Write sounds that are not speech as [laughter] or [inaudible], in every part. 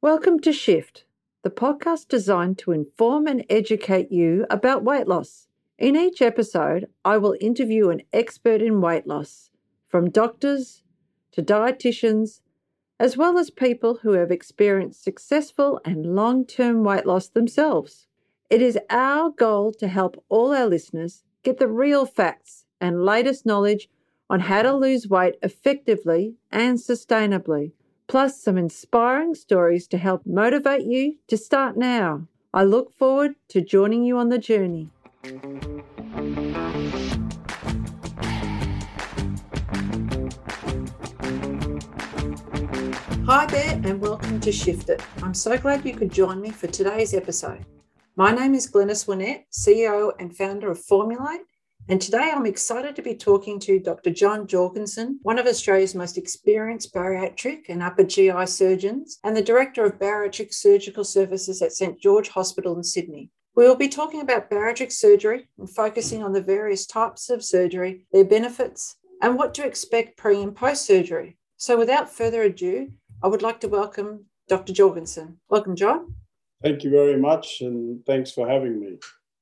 Welcome to Shift, the podcast designed to inform and educate you about weight loss. In each episode, I will interview an expert in weight loss, from doctors to dietitians, as well as people who have experienced successful and long term weight loss themselves. It is our goal to help all our listeners get the real facts and latest knowledge on how to lose weight effectively and sustainably, plus some inspiring stories to help motivate you to start now. I look forward to joining you on the journey. Hi there, and welcome to Shift It. I'm so glad you could join me for today's episode. My name is Glenys Winnett, CEO and founder of Formulite, and today I'm excited to be talking to Dr. John Jorgensen, one of Australia's most experienced bariatric and upper GI surgeons, and the Director of Bariatric Surgical Services at St George Hospital in Sydney. We will be talking about bariatric surgery and focusing on the various types of surgery, their benefits, and what to expect pre and post surgery. So, without further ado, I would like to welcome Dr. Jorgensen. Welcome, John. Thank you very much, and thanks for having me.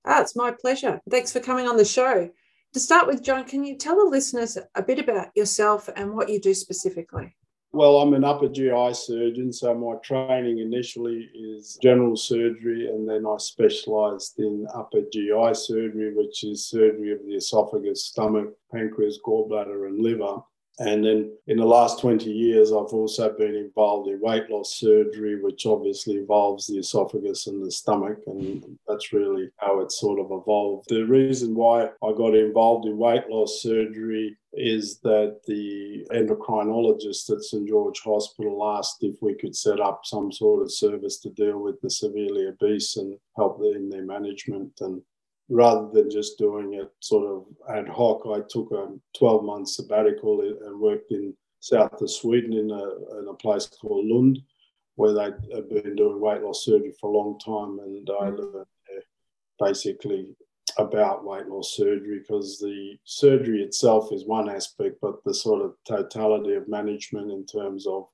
Ah, it's my pleasure. Thanks for coming on the show. To start with, John, can you tell the listeners a bit about yourself and what you do specifically? Well, I'm an upper GI surgeon, so my training initially is general surgery, and then I specialised in upper GI surgery, which is surgery of the esophagus, stomach, pancreas, gallbladder, and liver. And then in the last 20 years, I've also been involved in weight loss surgery, which obviously involves the esophagus and the stomach. And that's really how it sort of evolved. The reason why I got involved in weight loss surgery is that the endocrinologist at St George Hospital asked if we could set up some sort of service to deal with the severely obese and help them in their management. And rather than just doing it sort of ad hoc, I took a 12 month sabbatical and worked in south of Sweden in a, in a place called Lund, where they have been doing weight loss surgery for a long time. And I mm. learned basically about weight loss surgery because the surgery itself is one aspect, but the sort of totality of management in terms of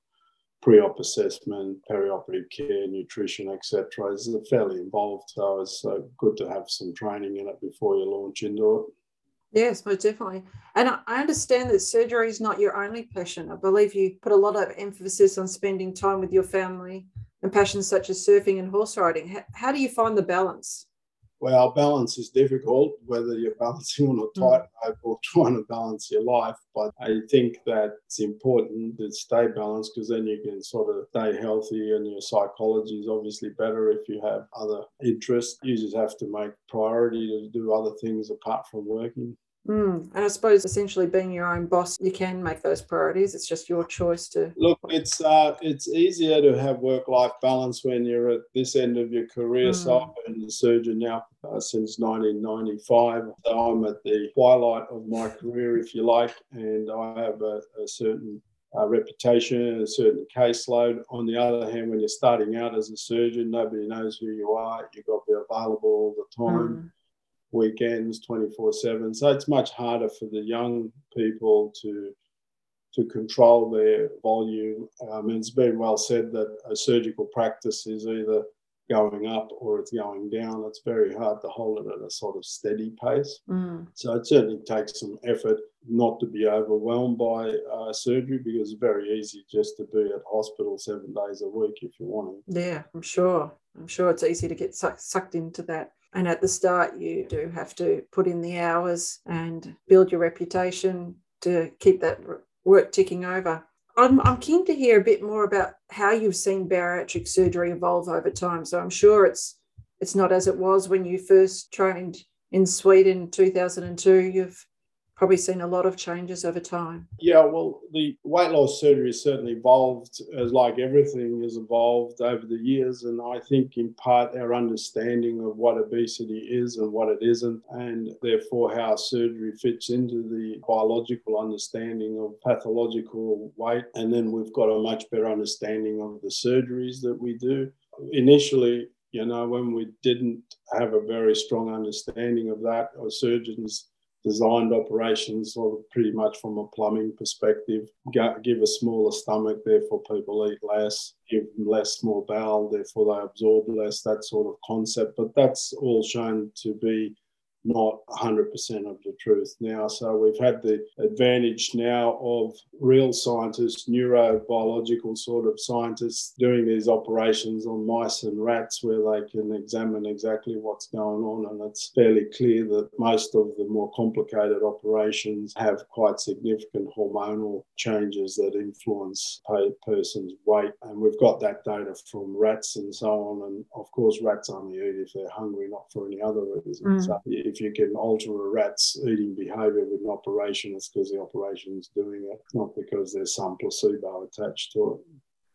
pre-op assessment, perioperative care, nutrition, etc. is a fairly involved. So it's uh, good to have some training in it before you launch into it. Yes, most definitely. And I understand that surgery is not your only passion. I believe you put a lot of emphasis on spending time with your family and passions such as surfing and horse riding. How do you find the balance? Well, balance is difficult, whether you're balancing on a hmm. tightrope or trying to balance your life. But I think that it's important to stay balanced because then you can sort of stay healthy and your psychology is obviously better if you have other interests. You just have to make priority to do other things apart from working. Mm. And I suppose essentially being your own boss, you can make those priorities. It's just your choice to look. It's uh, it's easier to have work life balance when you're at this end of your career. Mm. So I've been a surgeon now uh, since 1995. So I'm at the twilight of my career, if you like, and I have a, a certain uh, reputation, a certain caseload. On the other hand, when you're starting out as a surgeon, nobody knows who you are. You've got to be available all the time. Mm weekends 24 7 so it's much harder for the young people to to control their volume. Um, and it's been well said that a surgical practice is either going up or it's going down. It's very hard to hold it at a sort of steady pace. Mm. so it certainly takes some effort not to be overwhelmed by uh, surgery because it's very easy just to be at hospital seven days a week if you want to. Yeah i'm sure. I'm sure it's easy to get sucked into that and at the start, you do have to put in the hours and build your reputation to keep that work ticking over. I'm, I'm keen to hear a bit more about how you've seen bariatric surgery evolve over time. So I'm sure it's it's not as it was when you first trained in Sweden in 2002. You've probably seen a lot of changes over time. Yeah, well, the weight loss surgery certainly evolved, as like everything has evolved over the years. And I think in part our understanding of what obesity is and what it isn't, and therefore how surgery fits into the biological understanding of pathological weight. And then we've got a much better understanding of the surgeries that we do. Initially, you know, when we didn't have a very strong understanding of that, our surgeons designed operations sort of pretty much from a plumbing perspective. Give a smaller stomach, therefore people eat less. Give them less small bowel, therefore they absorb less. That sort of concept, but that's all shown to be not 100% of the truth now. So we've had the advantage now of real scientists, neurobiological sort of scientists, doing these operations on mice and rats where they can examine exactly what's going on. And it's fairly clear that most of the more complicated operations have quite significant hormonal changes that influence a person's weight. And we've got that data from rats and so on. And of course, rats only eat if they're hungry, not for any other reason. Mm. So if you can alter a rat's eating behavior with an operation, it's because the operation is doing it, not because there's some placebo attached to it.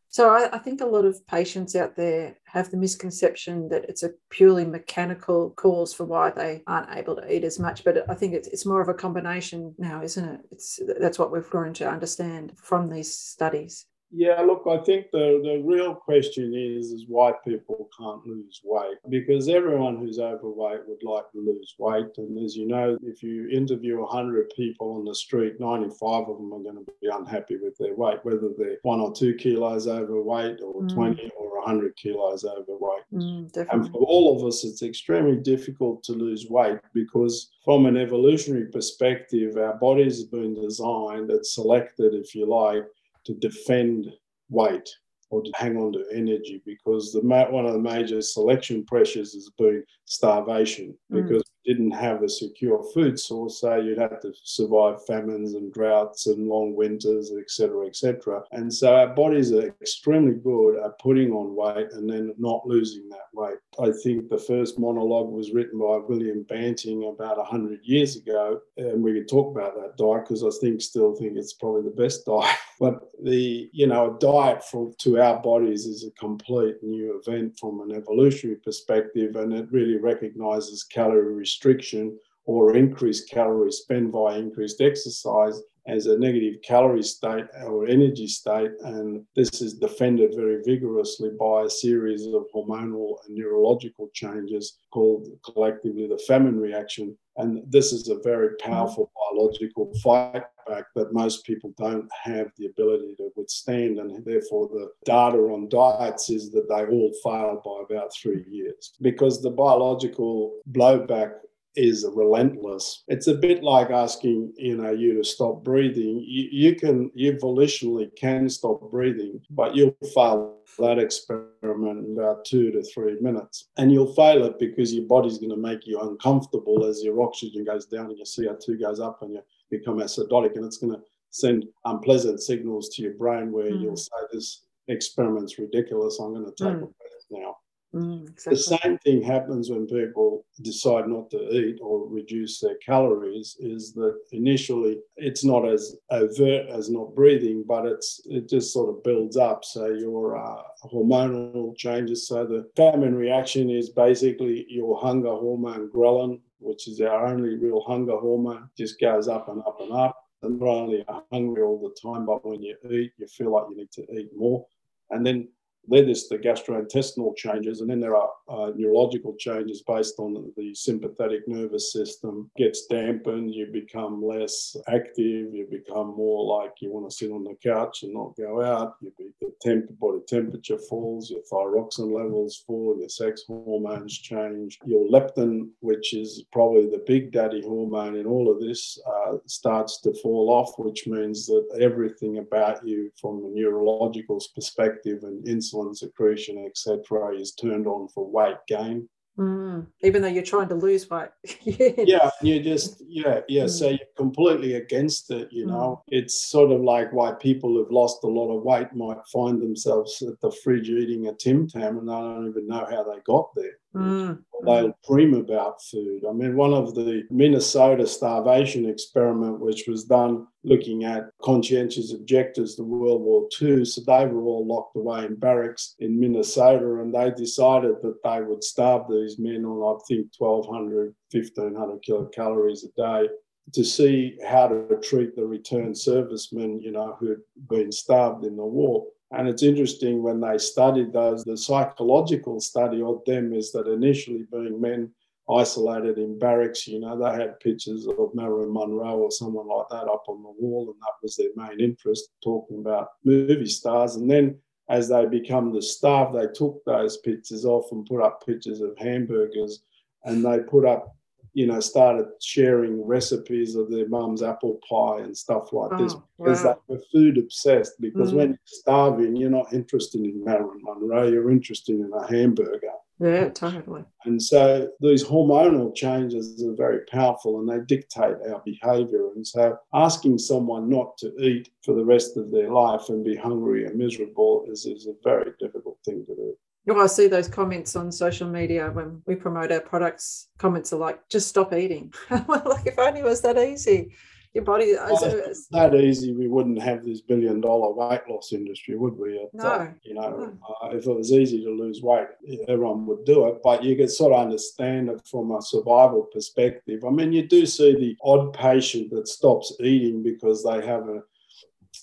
So I, I, think a lot of patients out there have the misconception that it's a purely mechanical cause for why they aren't able to eat as much. But I think it's, it's more of a combination now, isn't it? It's that's what we've grown to understand from these studies. Yeah, look, I think the, the real question is is why people can't lose weight because everyone who's overweight would like to lose weight. And as you know, if you interview 100 people on the street, 95 of them are going to be unhappy with their weight, whether they're one or two kilos overweight or mm. 20 or 100 kilos overweight. Mm, and for all of us, it's extremely difficult to lose weight because, from an evolutionary perspective, our bodies have been designed and selected, if you like to defend weight or to hang on to energy because the one of the major selection pressures has been starvation mm. because didn't have a secure food source, so you'd have to survive famines and droughts and long winters, etc., etc. And so our bodies are extremely good at putting on weight and then not losing that weight. I think the first monologue was written by William Banting about 100 years ago, and we could talk about that diet because I think still think it's probably the best [laughs] diet. But the you know a diet for to our bodies is a complete new event from an evolutionary perspective, and it really recognises calorie restriction or increased calorie spend via increased exercise as a negative calorie state or energy state. And this is defended very vigorously by a series of hormonal and neurological changes called collectively the famine reaction. And this is a very powerful biological fight back that most people don't have the ability to withstand. And therefore, the data on diets is that they all fail by about three years because the biological blowback is relentless. It's a bit like asking, you know, you to stop breathing. You, you can, you volitionally can stop breathing, but you'll fail that experiment in about two to three minutes. And you'll fail it because your body's going to make you uncomfortable as your oxygen goes down and your CO2 goes up and you become acidotic. And it's going to send unpleasant signals to your brain where mm. you'll say, This experiment's ridiculous. I'm going to take mm. a breath now. Mm, exactly. The same thing happens when people decide not to eat or reduce their calories. Is that initially it's not as overt as not breathing, but it's it just sort of builds up. So your uh, hormonal changes. So the famine reaction is basically your hunger hormone ghrelin, which is our only real hunger hormone, just goes up and up and up. And not only are hungry all the time, but when you eat, you feel like you need to eat more. And then then there's the gastrointestinal changes, and then there are uh, neurological changes based on the sympathetic nervous system gets dampened. You become less active. You become more like you want to sit on the couch and not go out. You be, the temp, body temperature falls. Your thyroxine levels fall. Your sex hormones change. Your leptin, which is probably the big daddy hormone in all of this, uh, starts to fall off, which means that everything about you from a neurological perspective and insulin insulin secretion, etc., is turned on for weight gain. Mm, even though you're trying to lose weight. [laughs] yeah. yeah, you just, yeah, yeah. Mm. So you're completely against it, you know. Mm. It's sort of like why people who've lost a lot of weight might find themselves at the fridge eating a Tim Tam and they don't even know how they got there. Mm. They'll dream about food. I mean, one of the Minnesota starvation experiment, which was done looking at conscientious objectors to World War II, so they were all locked away in barracks in Minnesota, and they decided that they would starve these men on, I think, 1,200, 1,500 kilocalories a day to see how to treat the returned servicemen, you know, who'd been starved in the war. And it's interesting when they studied those, the psychological study of them is that initially being men isolated in barracks. You know, they had pictures of Marilyn Monroe or someone like that up on the wall, and that was their main interest, talking about movie stars. And then as they become the staff, they took those pictures off and put up pictures of hamburgers, and they put up you know, started sharing recipes of their mum's apple pie and stuff like oh, this because wow. they were food obsessed. Because mm. when you're starving, you're not interested in Marilyn Monroe, you're interested in a hamburger. Yeah, totally. And so these hormonal changes are very powerful and they dictate our behavior. And so asking someone not to eat for the rest of their life and be hungry and miserable is, is a very difficult thing to do. Oh, I see those comments on social media when we promote our products. Comments are like, just stop eating. [laughs] like, if only it was that easy. Your body well, is that easy, we wouldn't have this billion dollar weight loss industry, would we? no. Uh, you know, no. Uh, if it was easy to lose weight, everyone would do it. But you can sort of understand it from a survival perspective. I mean, you do see the odd patient that stops eating because they have a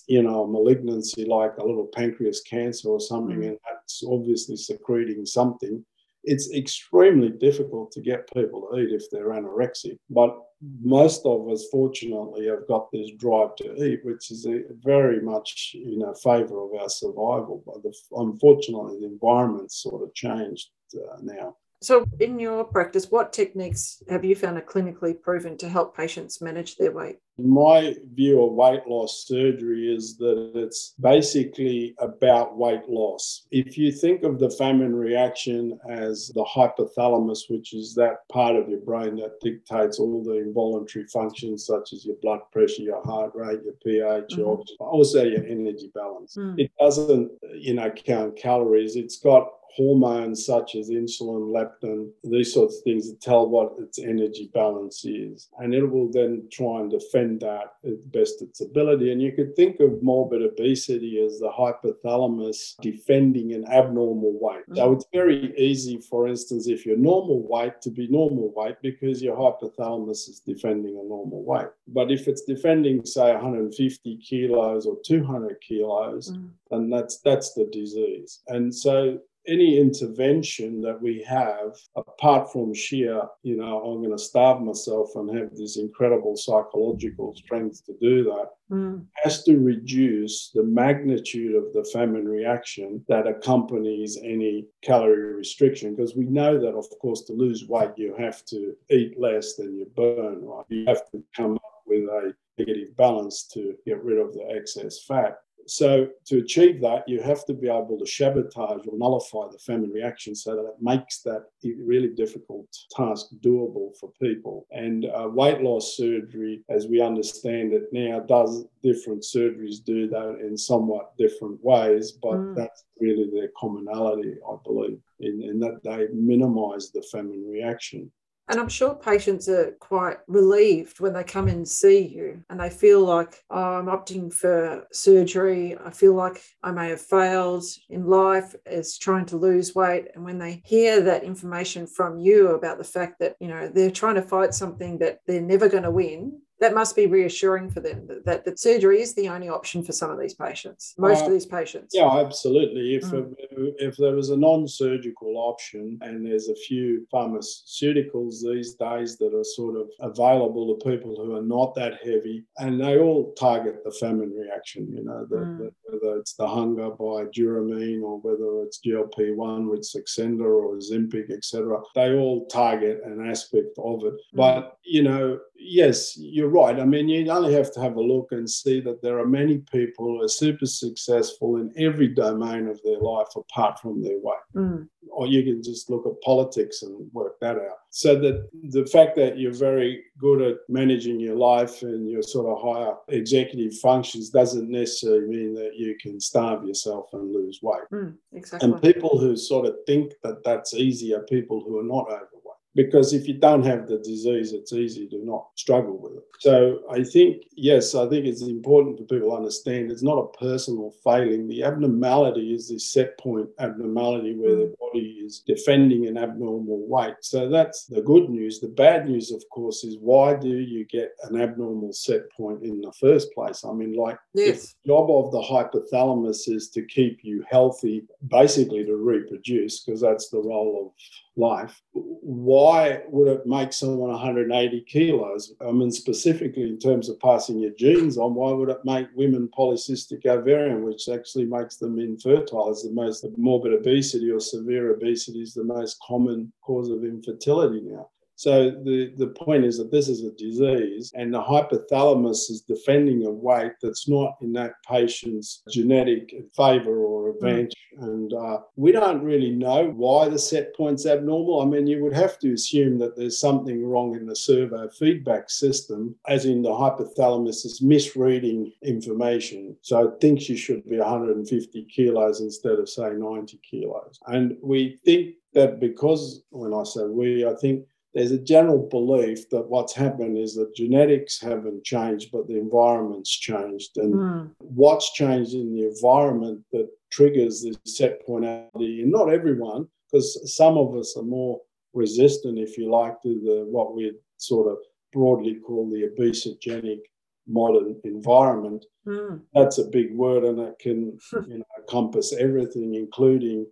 you know, malignancy like a little pancreas cancer or something, mm. and that's obviously secreting something, it's extremely difficult to get people to eat if they're anorexic. But most of us, fortunately, have got this drive to eat, which is very much in know, favour of our survival. But the, unfortunately, the environment's sort of changed uh, now. So, in your practice, what techniques have you found are clinically proven to help patients manage their weight? My view of weight loss surgery is that it's basically about weight loss. If you think of the famine reaction as the hypothalamus, which is that part of your brain that dictates all the involuntary functions such as your blood pressure, your heart rate, your pH, mm-hmm. your, also your energy balance. Mm. It doesn't, you know, count calories. It's got hormones such as insulin, leptin, these sorts of things that tell what its energy balance is. And it will then try and defend that at best its ability. And you could think of morbid obesity as the hypothalamus defending an abnormal weight. So it's very easy, for instance, if you're normal weight, to be normal weight because your hypothalamus is defending a normal weight. But if it's defending, say, 150 kilos or 200 kilos, mm. then that's that's the disease. And so any intervention that we have, apart from sheer, you know, I'm going to starve myself and have this incredible psychological strength to do that, mm. has to reduce the magnitude of the famine reaction that accompanies any calorie restriction. Because we know that, of course, to lose weight, you have to eat less than you burn, right? You have to come up with a negative balance to get rid of the excess fat. So, to achieve that, you have to be able to sabotage or nullify the famine reaction so that it makes that really difficult task doable for people. And uh, weight loss surgery, as we understand it now, does different surgeries do that in somewhat different ways, but mm. that's really their commonality, I believe, in, in that they minimize the famine reaction. And I'm sure patients are quite relieved when they come and see you and they feel like, oh, I'm opting for surgery. I feel like I may have failed in life as trying to lose weight. And when they hear that information from you about the fact that, you know, they're trying to fight something that they're never going to win, that must be reassuring for them that, that, that surgery is the only option for some of these patients, most uh, of these patients. Yeah, absolutely. If, mm. if there was a non surgical option, and there's a few pharmaceuticals these days that are sort of available to people who are not that heavy, and they all target the famine reaction, you know, the, mm. the, whether it's the hunger by Duromine or whether it's GLP 1 with Saxenda or Ozempic, etc., they all target an aspect of it. Mm. But, you know, yes, you're right. I mean, you only have to have a look and see that there are many people who are super successful in every domain of their life apart from their weight. Mm. Or you can just look at politics and work that out. So that the fact that you're very good at managing your life and your sort of higher executive functions doesn't necessarily mean that you can starve yourself and lose weight. Mm, exactly. And people who sort of think that that's easy are people who are not overweight because if you don't have the disease, it's easy to not struggle with it. So I think, yes, I think it's important for people to understand it's not a personal failing. The abnormality is this set point abnormality where the mm. body is defending an abnormal weight. So that's the good news. The bad news, of course, is why do you get an abnormal set point in the first place? I mean, like, yes. the job of the hypothalamus is to keep you healthy, basically to reproduce, because that's the role of life. Why would it make someone 180 kilos? I mean, specifically in terms of passing your genes on, why would it make women polycystic ovarian, which actually makes them infertile? Is the most morbid obesity or severe obesity is the most common cause of infertility now. So the, the point is that this is a disease and the hypothalamus is defending a weight that's not in that patient's genetic favor or hmm. advantage. Mm. And uh, we don't really know why the set point's abnormal. I mean, you would have to assume that there's something wrong in the servo feedback system, as in the hypothalamus is misreading information. So it thinks you should be 150 kilos instead of, say, 90 kilos. And we think that because, when I say we, I think there's a general belief that what's happened is that genetics haven't changed, but the environment's changed. And mm. what's changed in the environment that triggers this set pointality in not everyone, because some of us are more resistant, if you like, to the what we sort of broadly call the obesogenic modern environment. Mm. That's a big word, and it can [laughs] you know, encompass everything, including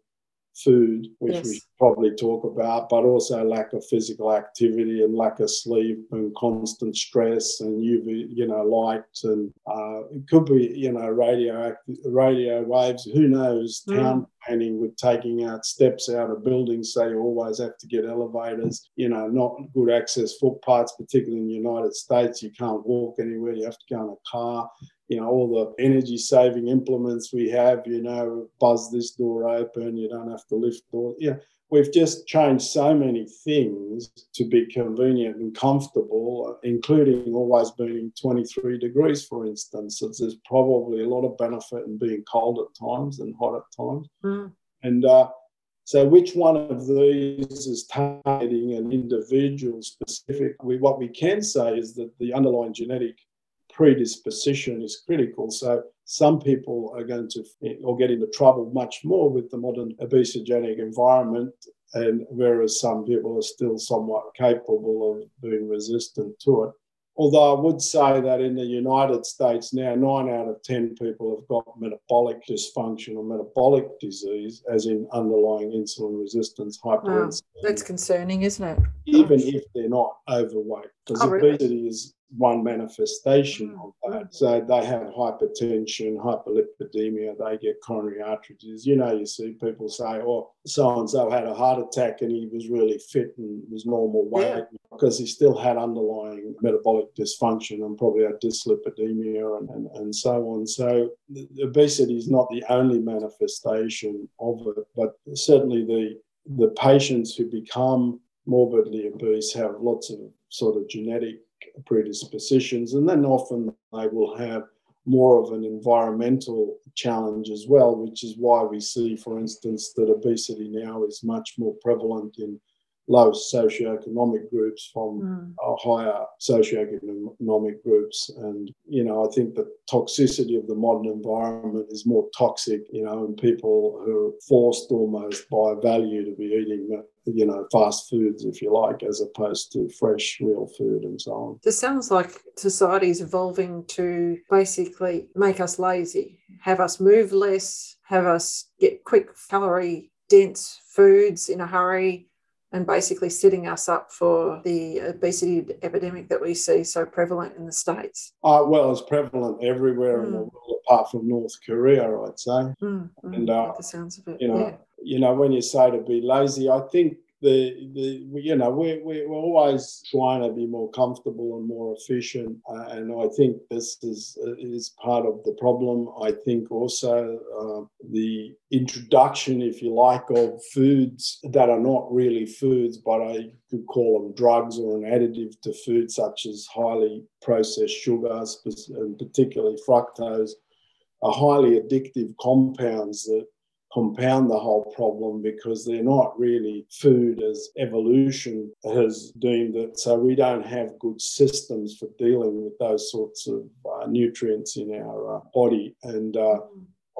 food, which yes. we probably talk about, but also lack of physical activity and lack of sleep and constant stress and UV, you know, light and uh, it could be, you know, radio radio waves. Who knows? Mm. Town with taking out steps out of buildings, so you always have to get elevators. You know, not good access footpaths, particularly in the United States. You can't walk anywhere. You have to go in a car you know, all the energy saving implements we have, you know, buzz this door open, you don't have to lift door. Yeah, we've just changed so many things to be convenient and comfortable, including always being 23 degrees, for instance. So there's probably a lot of benefit in being cold at times and hot at times. Mm. And uh, so, which one of these is targeting an individual specific? what we can say is that the underlying genetic predisposition is critical. So some people are going to or get into trouble much more with the modern obesogenic environment, and whereas some people are still somewhat capable of being resistant to it. Although I would say that in the United States now, nine out of 10 people have got metabolic dysfunction or metabolic disease, as in underlying insulin resistance, hyperinsulinemia. Wow, that's concerning, isn't it? Even Gosh. if they're not overweight, because oh, obesity really? is one manifestation mm. of that. So they have hypertension, hyperlipidemia, they get coronary artery disease. You know, you see people say, oh, so and so had a heart attack and he was really fit and was normal weight yeah. because he still had underlying metabolic dysfunction and probably had dyslipidemia and, and, and so on. So obesity is not the only manifestation of it, but certainly the the patients who become morbidly obese have lots of sort of genetic predispositions, and then often they will have more of an environmental challenge as well, which is why we see, for instance, that obesity now is much more prevalent in low socioeconomic groups from mm. higher socioeconomic groups. And, you know, I think the toxicity of the modern environment is more toxic, you know, and people who are forced almost by value to be eating you know, fast foods, if you like, as opposed to fresh, real food and so on. This sounds like society is evolving to basically make us lazy, have us move less, have us get quick calorie dense foods in a hurry, and basically setting us up for the obesity epidemic that we see so prevalent in the States? Uh, well, it's prevalent everywhere mm. in the hmm. world apart from North Korea, I'd say. Mm, and uh, the sounds of it. You know, yeah. you know, when you say to be lazy, I think the, the you know we're, we're always trying to be more comfortable and more efficient uh, and i think this is uh, is part of the problem. I think also uh, the introduction if you like of foods that are not really foods but i could call them drugs or an additive to food such as highly processed sugars and particularly fructose are highly addictive compounds that compound the whole problem because they're not really food as evolution has deemed it. So we don't have good systems for dealing with those sorts of uh, nutrients in our uh, body. And uh,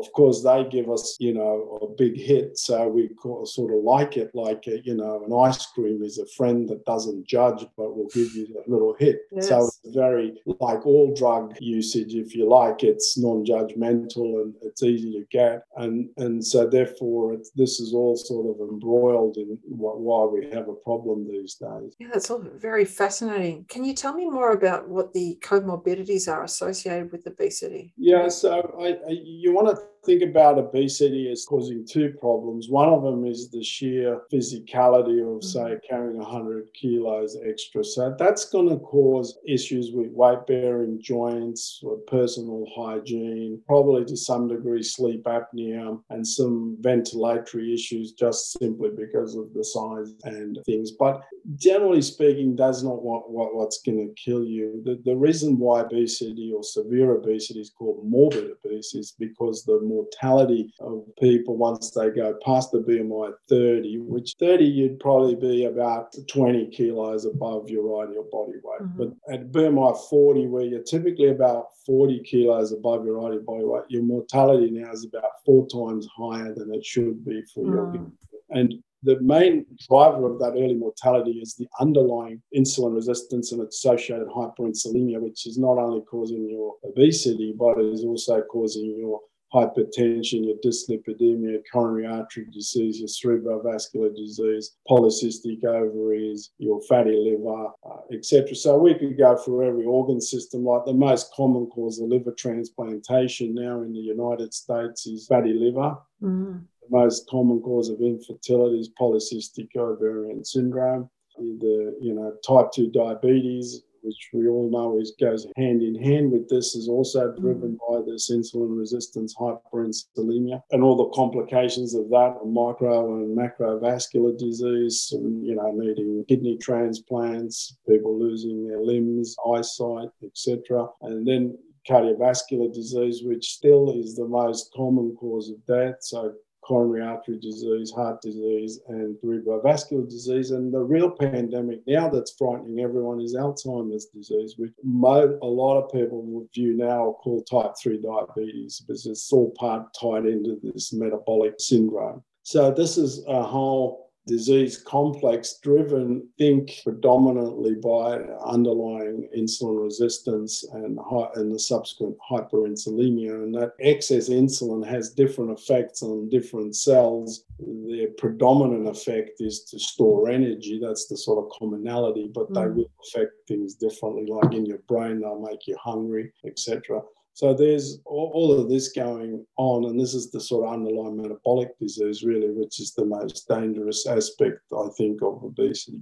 of course, they give us, you know, a big hit. So we sort of like it like, a, you know, an ice cream is a friend that doesn't judge, but will give you a little hit. Yes. So it's very, like all drug usage, if you like, it's non judgmental and it's easy to get. And, and so therefore, this is all sort of embroiled in what, why we have a problem these days. Yeah, that's all very fascinating. Can you tell me more about what the comorbidities are associated with obesity? Yeah, so I, I, you want to think about obesity as causing two problems. One of them is the sheer physicality of, say, mm-hmm. carrying 100 kilos extra. So that's going to cause issues with weight bearing joints personal hygiene, probably to some degree sleep apnea, and some ventilatory issues just simply because of the size and things. But generally speaking, that's not what, what what's going to kill you. The, the reason why obesity or severe obesity is called morbid obesity is because the mortality of people once they go past the BMI 30, which 30 you'd probably be about 20 kilos above your ideal body weight. Mm-hmm. But at BMI 40, where you're typically about 40 kilos above your ideal body weight, your mortality now is about four times higher than it should be for mm. your and the main driver of that early mortality is the underlying insulin resistance and associated hyperinsulinemia, which is not only causing your obesity, but is also causing your hypertension, your dyslipidemia, coronary artery disease, your cerebrovascular disease, polycystic ovaries, your fatty liver, uh, etc. So we could go through every organ system. Like the most common cause of liver transplantation now in the United States is fatty liver. Mm-hmm. The most common cause of infertility is polycystic ovarian syndrome. The you know type two diabetes which we all know is goes hand in hand with this, is also driven by this insulin resistance, hyperinsulinemia, and all the complications of that, micro and macrovascular disease, and, you know, needing kidney transplants, people losing their limbs, eyesight, etc. And then cardiovascular disease, which still is the most common cause of death. So coronary artery disease, heart disease, and cerebrovascular disease. And the real pandemic now that's frightening everyone is Alzheimer's disease, which a lot of people would view now or call type 3 diabetes because it's all part tied into this metabolic syndrome. So this is a whole disease complex driven, think predominantly by underlying insulin resistance and, and the subsequent hyperinsulinemia. And that excess insulin has different effects on different cells. Their predominant effect is to store energy. That's the sort of commonality, but mm. they will affect things differently. Like in your brain, they'll make you hungry, etc. So there's all, of this going on, and this is the sort of underlying metabolic disease, really, which is the most dangerous aspect, I think, of obesity.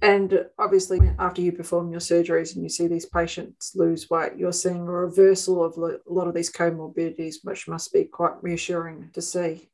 And obviously, after you perform your surgeries and you see these patients lose weight, you're seeing a reversal of a lot of these comorbidities, which must be quite reassuring to see.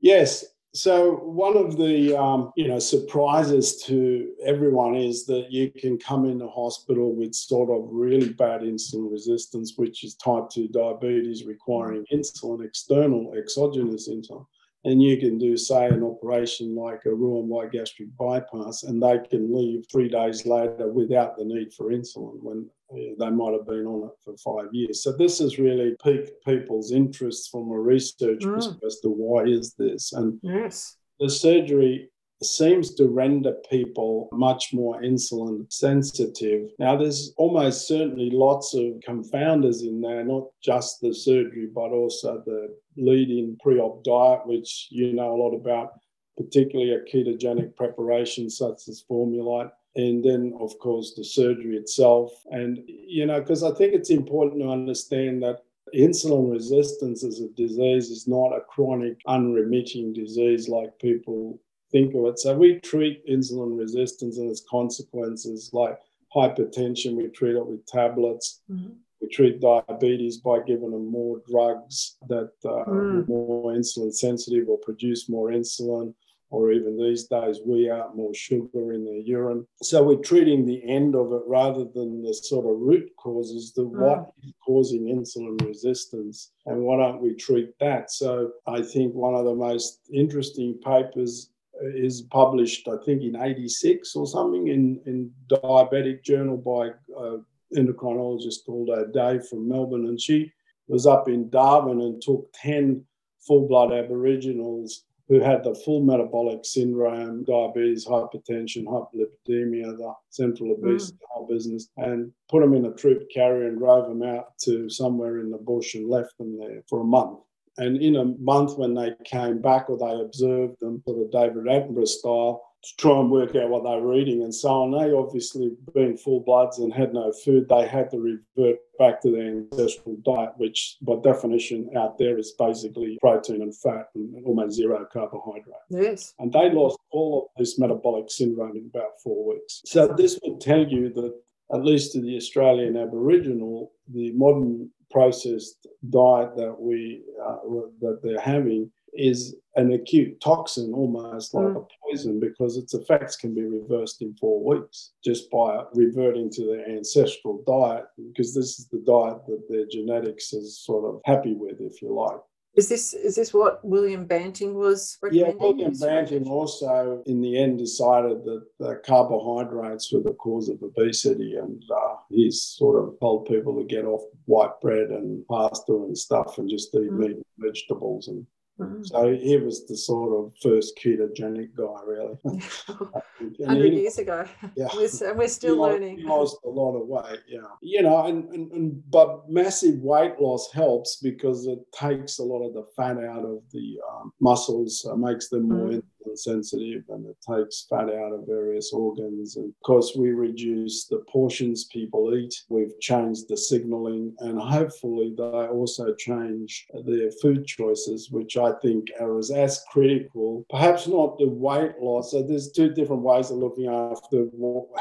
Yes, so one of the um, you know surprises to everyone is that you can come into hospital with sort of really bad insulin resistance, which is type two diabetes requiring insulin, external exogenous insulin, and you can do say an operation like a Roux-en-Y gastric bypass, and they can leave three days later without the need for insulin when they might have been on it for five years. So this has really piqued people's interest from a research mm. perspective as to why is this. And yes. the surgery seems to render people much more insulin sensitive. Now, there's almost certainly lots of confounders in there, not just the surgery, but also the lead in pre op diet, which you know a lot about, particularly a ketogenic preparation such as Formulite and then of course the surgery itself. And you know because i think it's important to understand that insulin resistance as a disease is not a chronic unremitting disease like people think of it. So we treat insulin resistance and its consequences like hypertension. We treat it with tablets. Mm-hmm. we treat diabetes by giving them more drugs that uh, mm. are more insulin sensitive or produce more insulin or even these days, we out more sugar in their urine. So we're treating the end of it rather than the sort of root causes, the mm. what is causing insulin resistance, and why don't we treat that? So I think one of the most interesting papers is published, I think, in 86 or something in, in Diabetic Journal by an endocrinologist called O'Dea from Melbourne. And she was up in Darwin and took 10 full blood Aboriginals who had the full metabolic syndrome, diabetes, hypertension, hyperlipidemia, the central obesity, mm. whole business, and put them in a troop carrier and drove them out to somewhere in the bush and left them there for a month. And in a month, when they came back or they observed them, sort of David Attenborough style, to try and work out what they were eating and so on. They obviously, being full bloods and had no food, they had to revert back to their ancestral diet, which by definition out there is basically protein and fat and almost zero carbohydrate. Yes. And they lost all of this metabolic syndrome in about four weeks. So this would tell you that at least to the Australian Aboriginal, the modern processed diet that we uh, that they're having is an acute toxin, almost like mm. a poison, because its effects can be reversed in four weeks just by reverting to their ancestral diet, because this is the diet that their genetics is sort of happy with, if you like. Is this is this what William Banting was recommending? Yeah, William Banting also, in the end, decided that the carbohydrates were the cause of obesity, and uh, he's sort of told people to get off white bread and pasta and stuff, and just eat mm. meat and vegetables and Mm. So he was the sort of first ketogenic guy, really. [laughs] Hundred years ago. [laughs] Yeah. We're, and we're still he learning. He lost a lot of weight, yeah. You know, and, and, and but massive weight loss helps because it takes a lot of the fat out of the um, muscles, uh, makes them more mm sensitive and it takes fat out of various organs. And of course, we reduce the portions people eat. We've changed the signaling and hopefully they also change their food choices, which I think are as, as critical. Perhaps not the weight loss. So there's two different ways of looking after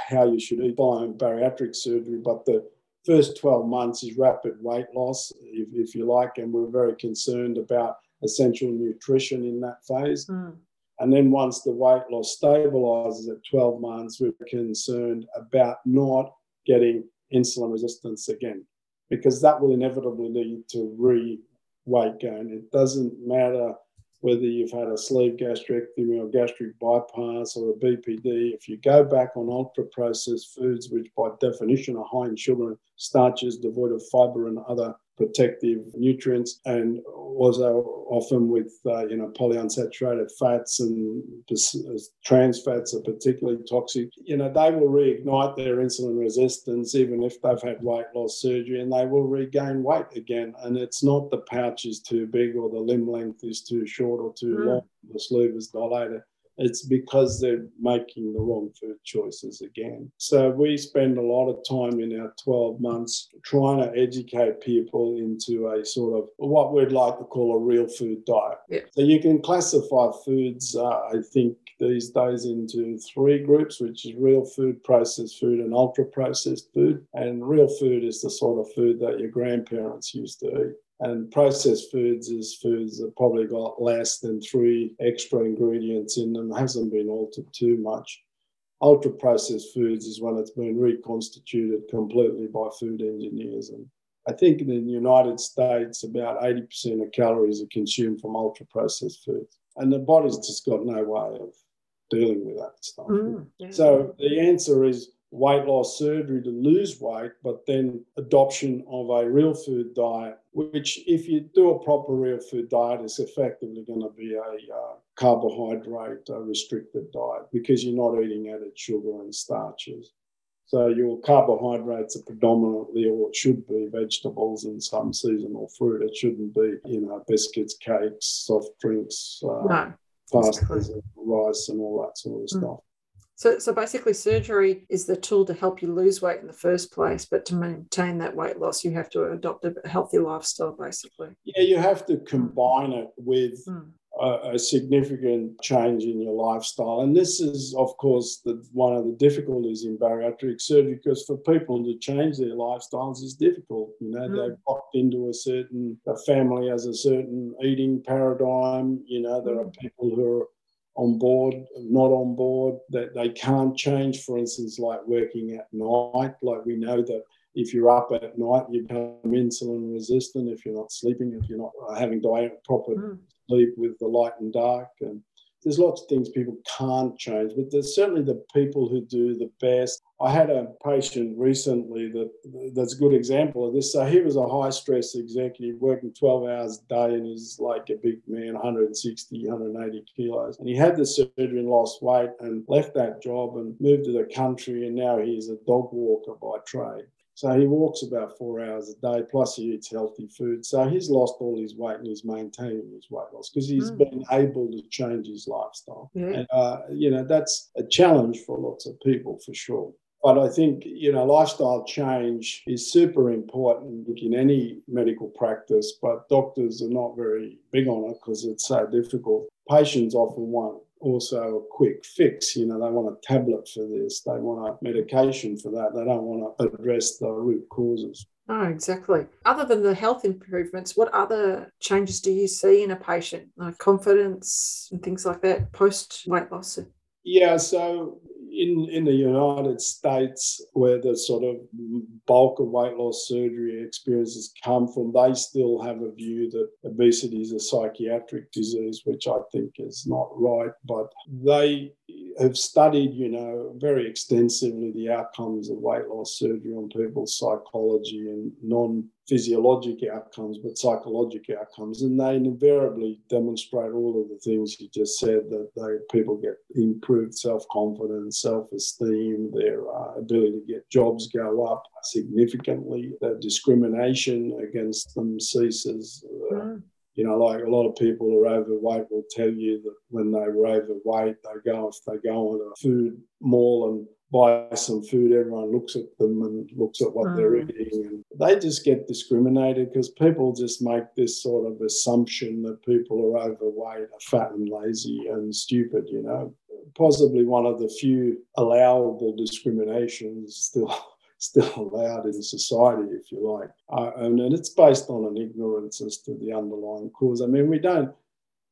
how you should eat by bariatric surgery, but the first 12 months is rapid weight loss, if, if you like, and we're very concerned about essential nutrition in that phase. Mm. And then once the weight loss stabilizes at 12 months, we're concerned about not getting insulin resistance again, because that will inevitably lead to re weight gain. It doesn't matter whether you've had a sleeve gastrectomy or gastric bypass or a BPD. If you go back on ultra processed foods, which by definition are high in sugar and starches, devoid of fiber and other protective nutrients, and also often with uh, you know polyunsaturated fats and trans fats are particularly toxic. You know they will reignite their insulin resistance even if they've had weight loss surgery, and they will regain weight again. And it's not the pouch is too big or the limb length is too short or too mm. long, the sleeve is dilated it's because they're making the wrong food choices again. So we spend a lot of time in our 12 months trying to educate people into a sort of what we'd like to call a real food diet. Yeah. So you can classify foods, uh, I think, these days into three groups, which is real food, processed food, and ultra processed food. And real food is the sort of food that your grandparents used to eat. And processed foods is foods that probably got less than three extra ingredients in them, hasn't been altered too much. Ultra processed foods is when it's been reconstituted completely by food engineers. And I think in the United States, about 80% of calories are consumed from ultra processed foods. And the body's just got no way of dealing with that stuff. Mm, yeah. So the answer is weight loss surgery to lose weight, but then adoption of a real food diet, which, if you do a proper real food diet, is effectively going to be a uh, carbohydrate uh, restricted diet because you're not eating added sugar and starches. So your carbohydrates are predominantly, or it should be, vegetables and some seasonal fruit. It shouldn't be, you know, biscuits, cakes, soft drinks, uh, no, pastas, and rice, and all that sort of mm. stuff. So, so basically, surgery is the tool to help you lose weight in the first place, but to maintain that weight loss, you have to adopt a healthy lifestyle, basically. Yeah, you have to combine it with mm. a, a, significant change in your lifestyle, and this is, of course, the, one of the difficulties in bariatric surgery because for people to change their lifestyles is difficult. You know, mm. they've locked into a certain a family has a certain eating paradigm. You know, there mm. are people who are on board, not on board, that they can't change, for instance, like working at night. Like we know that if you're up at night, you become insulin resistant if you're not sleeping, if you're not having diet, proper mm. sleep with the light and dark. And there's lots of things people can't change, but there's certainly the people who do the best. I had a patient recently that that's a good example of this. So he was a high stress executive working 12 hours a day and he's like a big man, 160, 180 kilos. And he had the surgery and lost weight and left that job and moved to the country. And now he's a dog walker by trade. So he walks about four hours a day, plus he eats healthy food. So he's lost all his weight and he's maintaining his weight loss because he's mm. been able to change his lifestyle. Yeah. And, uh, you know, that's a challenge for lots of people for sure. But I think, you know, lifestyle change is super important in any medical practice, but doctors are not very big on it because it's so difficult. Patients often want also a quick fix. You know, they want a tablet for this, they want a medication for that. They don't want to address the root causes. Oh, exactly. Other than the health improvements, what other changes do you see in a patient, like confidence and things like that post weight loss? Yeah, so in, in the United States, where the sort of bulk of weight loss surgery experiences come from, they still have a view that obesity is a psychiatric disease, which I think is not right. But they have studied, you know, very extensively the outcomes of weight loss surgery on people's psychology and non physiologic outcomes, but psychological outcomes. And they invariably demonstrate all of the things you just said that they, people get improved self confidence, self esteem, their uh, ability to get jobs go up significantly, discrimination against them ceases. Uh, mm. You know, like a lot of people who are overweight will tell you that when they were overweight, they go, if they go on a food mall and buy some food, everyone looks at them and looks at what mm. they're eating. And they just get discriminated because people just make this sort of assumption that people are overweight are fat and lazy and stupid, you know. Possibly one of the few allowable discriminations still still [laughs] allowed in society, if you like. Uh, and, and it's based on an ignorance as to the underlying cause. I mean, we don't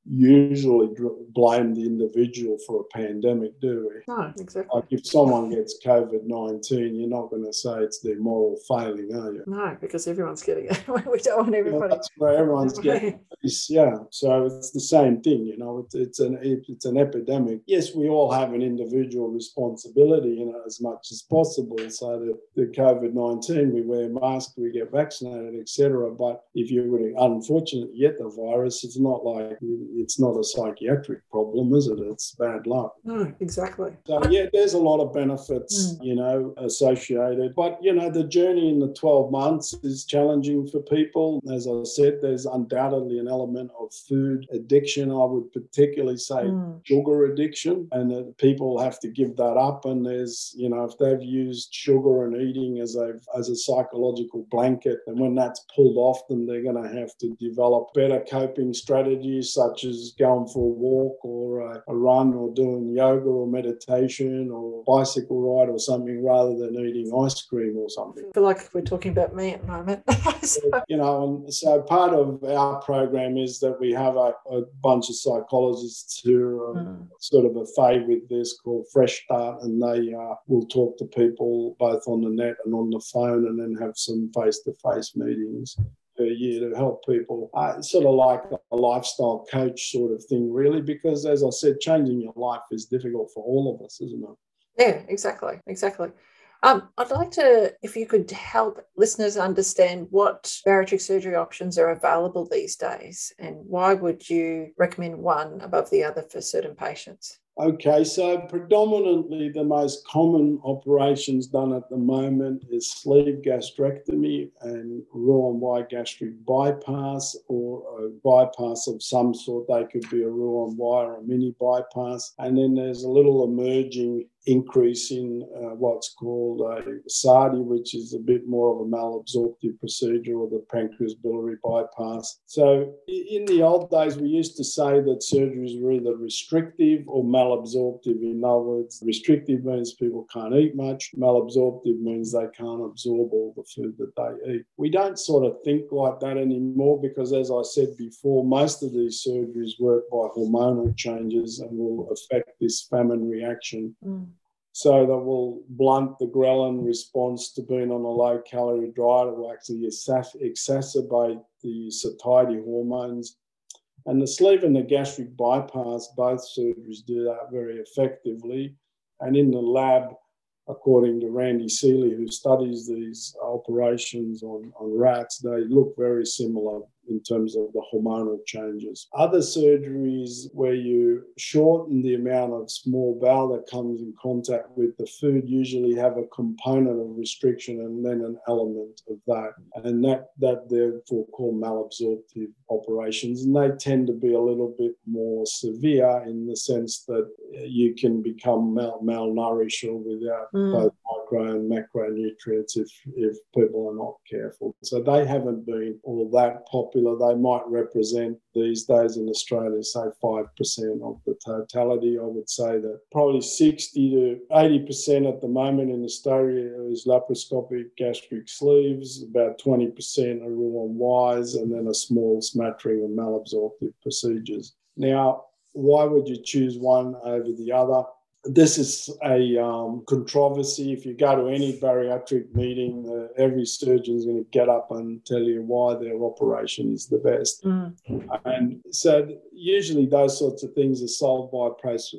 usually blame the individual for a pandemic, do we? No, exactly. Like if someone gets COVID 19, you're not going to say it's their moral failing, are you? No, because everyone's getting it. [laughs] we don't want everybody. Yeah, that's where everyone's [laughs] getting it. Yeah, so it's the same thing, you know, it's, it's, an, it's an epidemic. Yes, we all have an individual responsibility you know, as much as possible. So the, the COVID 19, we wear masks, we get vaccinated, etc. But if you're really unfortunate, you get the virus, it's not like it's not a psychiatric problem, is it? It's bad luck. No, exactly. So yeah, there's a lot of benefits, mm. you know, associated. But you know, the journey in the 12 months is challenging for people. As I said, there's undoubtedly an element of food addiction. I would particularly say mm. sugar addiction, and that people have to give that up. And there's, you know, if they've used sugar and eating as a as a psychological blanket, and when that's pulled off them, they're going to have to develop better coping strategies such as going for a walk or a, a, run or doing yoga or meditation or bicycle ride or something rather than eating ice cream or something. I feel like we're talking about me at the moment. [laughs] so. You know, and so part of our program is that we have a, a bunch of psychologists who are mm. sort of a fay with this called Fresh Start, and they uh, will talk to people both on the net and on the phone and then have some face to face meetings per year to help people. Sort of like a lifestyle coach sort of thing, really, because as I said, changing your life is difficult for all of us, isn't it? Yeah, exactly, exactly. Um, I'd like to, if you could help listeners understand what bariatric surgery options are available these days and why would you recommend one above the other for certain patients? Okay, so predominantly the most common operations done at the moment is sleeve gastrectomy and Roux-en-Y gastric bypass or a bypass of some sort. They could be a Roux-en-Y or a mini bypass. And then there's a little emerging increase in uh, what's called a SADI, which is a bit more of a malabsorptive procedure, or the pancreas biliary bypass. So, in the old days, we used to say that surgeries were either restrictive or malabsorptive. In other words, restrictive means people can't eat much, malabsorptive means they can't absorb all the food that they eat. We don't sort of think like that anymore because, as I said before, most of these surgeries work by hormonal changes and will affect this famine reaction. Mm so that will blunt the ghrelin response to being on a low calorie diet. It will actually exacerbate the satiety hormones. And the sleeve and the gastric bypass, both surgeries do that very effectively. And in the lab, according to Randy Seeley, who studies these operations on, on rats, they look very similar in terms of the hormonal changes. Other surgeries where you shorten the amount of small bowel that comes in contact with the food usually have a component of restriction and then an element of that. And that, that therefore called malabsorptive operations. And they tend to be a little bit more severe in the sense that you can become mal- malnourished or without mm. both micro and macronutrients if, if people are not careful. So they haven't been all that popular popular, they might represent these days in Australia, say 5% of the totality. I would say that probably 60 to 80% at the moment in Australia is laparoscopic gastric sleeves, about 20% are Roux-en-Y's, and then a small smattering of malabsorptive procedures. Now, why would you choose one over the other? This is a um, controversy. If you go to any bariatric meeting, every surgeon is going to get up and tell you why their operation is the best. Mm. And so, usually, those sorts of things are solved by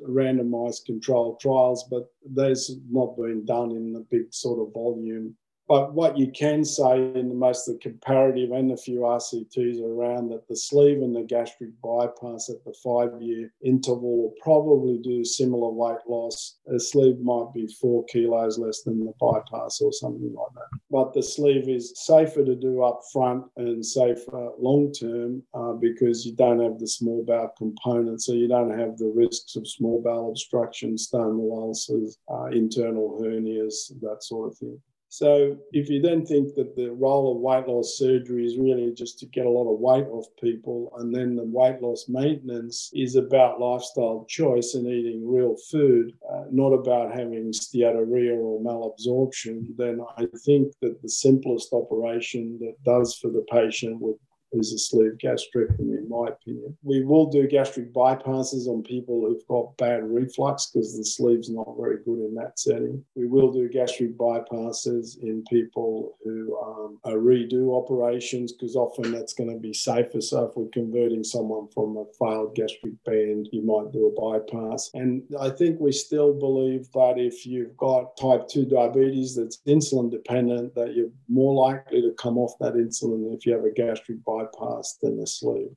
randomized controlled trials, but those not been done in a big sort of volume. But what you can say in the most of the comparative and a few RCTs around that the sleeve and the gastric bypass at the five year interval will probably do similar weight loss. A sleeve might be four kilos less than the bypass or something like that. But the sleeve is safer to do up front and safer long term uh, because you don't have the small bowel component. So you don't have the risks of small bowel obstruction, stomach ulcers, uh, internal hernias, that sort of thing. So, if you then think that the role of weight loss surgery is really just to get a lot of weight off people, and then the weight loss maintenance is about lifestyle choice and eating real food, uh, not about having steatorrhea or malabsorption, then I think that the simplest operation that does for the patient would is a sleeve gastrectomy, in my opinion. We will do gastric bypasses on people who've got bad reflux because the sleeve's not very good in that setting. We will do gastric bypasses in people who um, are redo operations because often that's going to be safer. So if we're converting someone from a failed gastric band, you might do a bypass. And I think we still believe that if you've got type 2 diabetes that's insulin dependent, that you're more likely to come off that insulin if you have a gastric bypass bypass than the sleeve.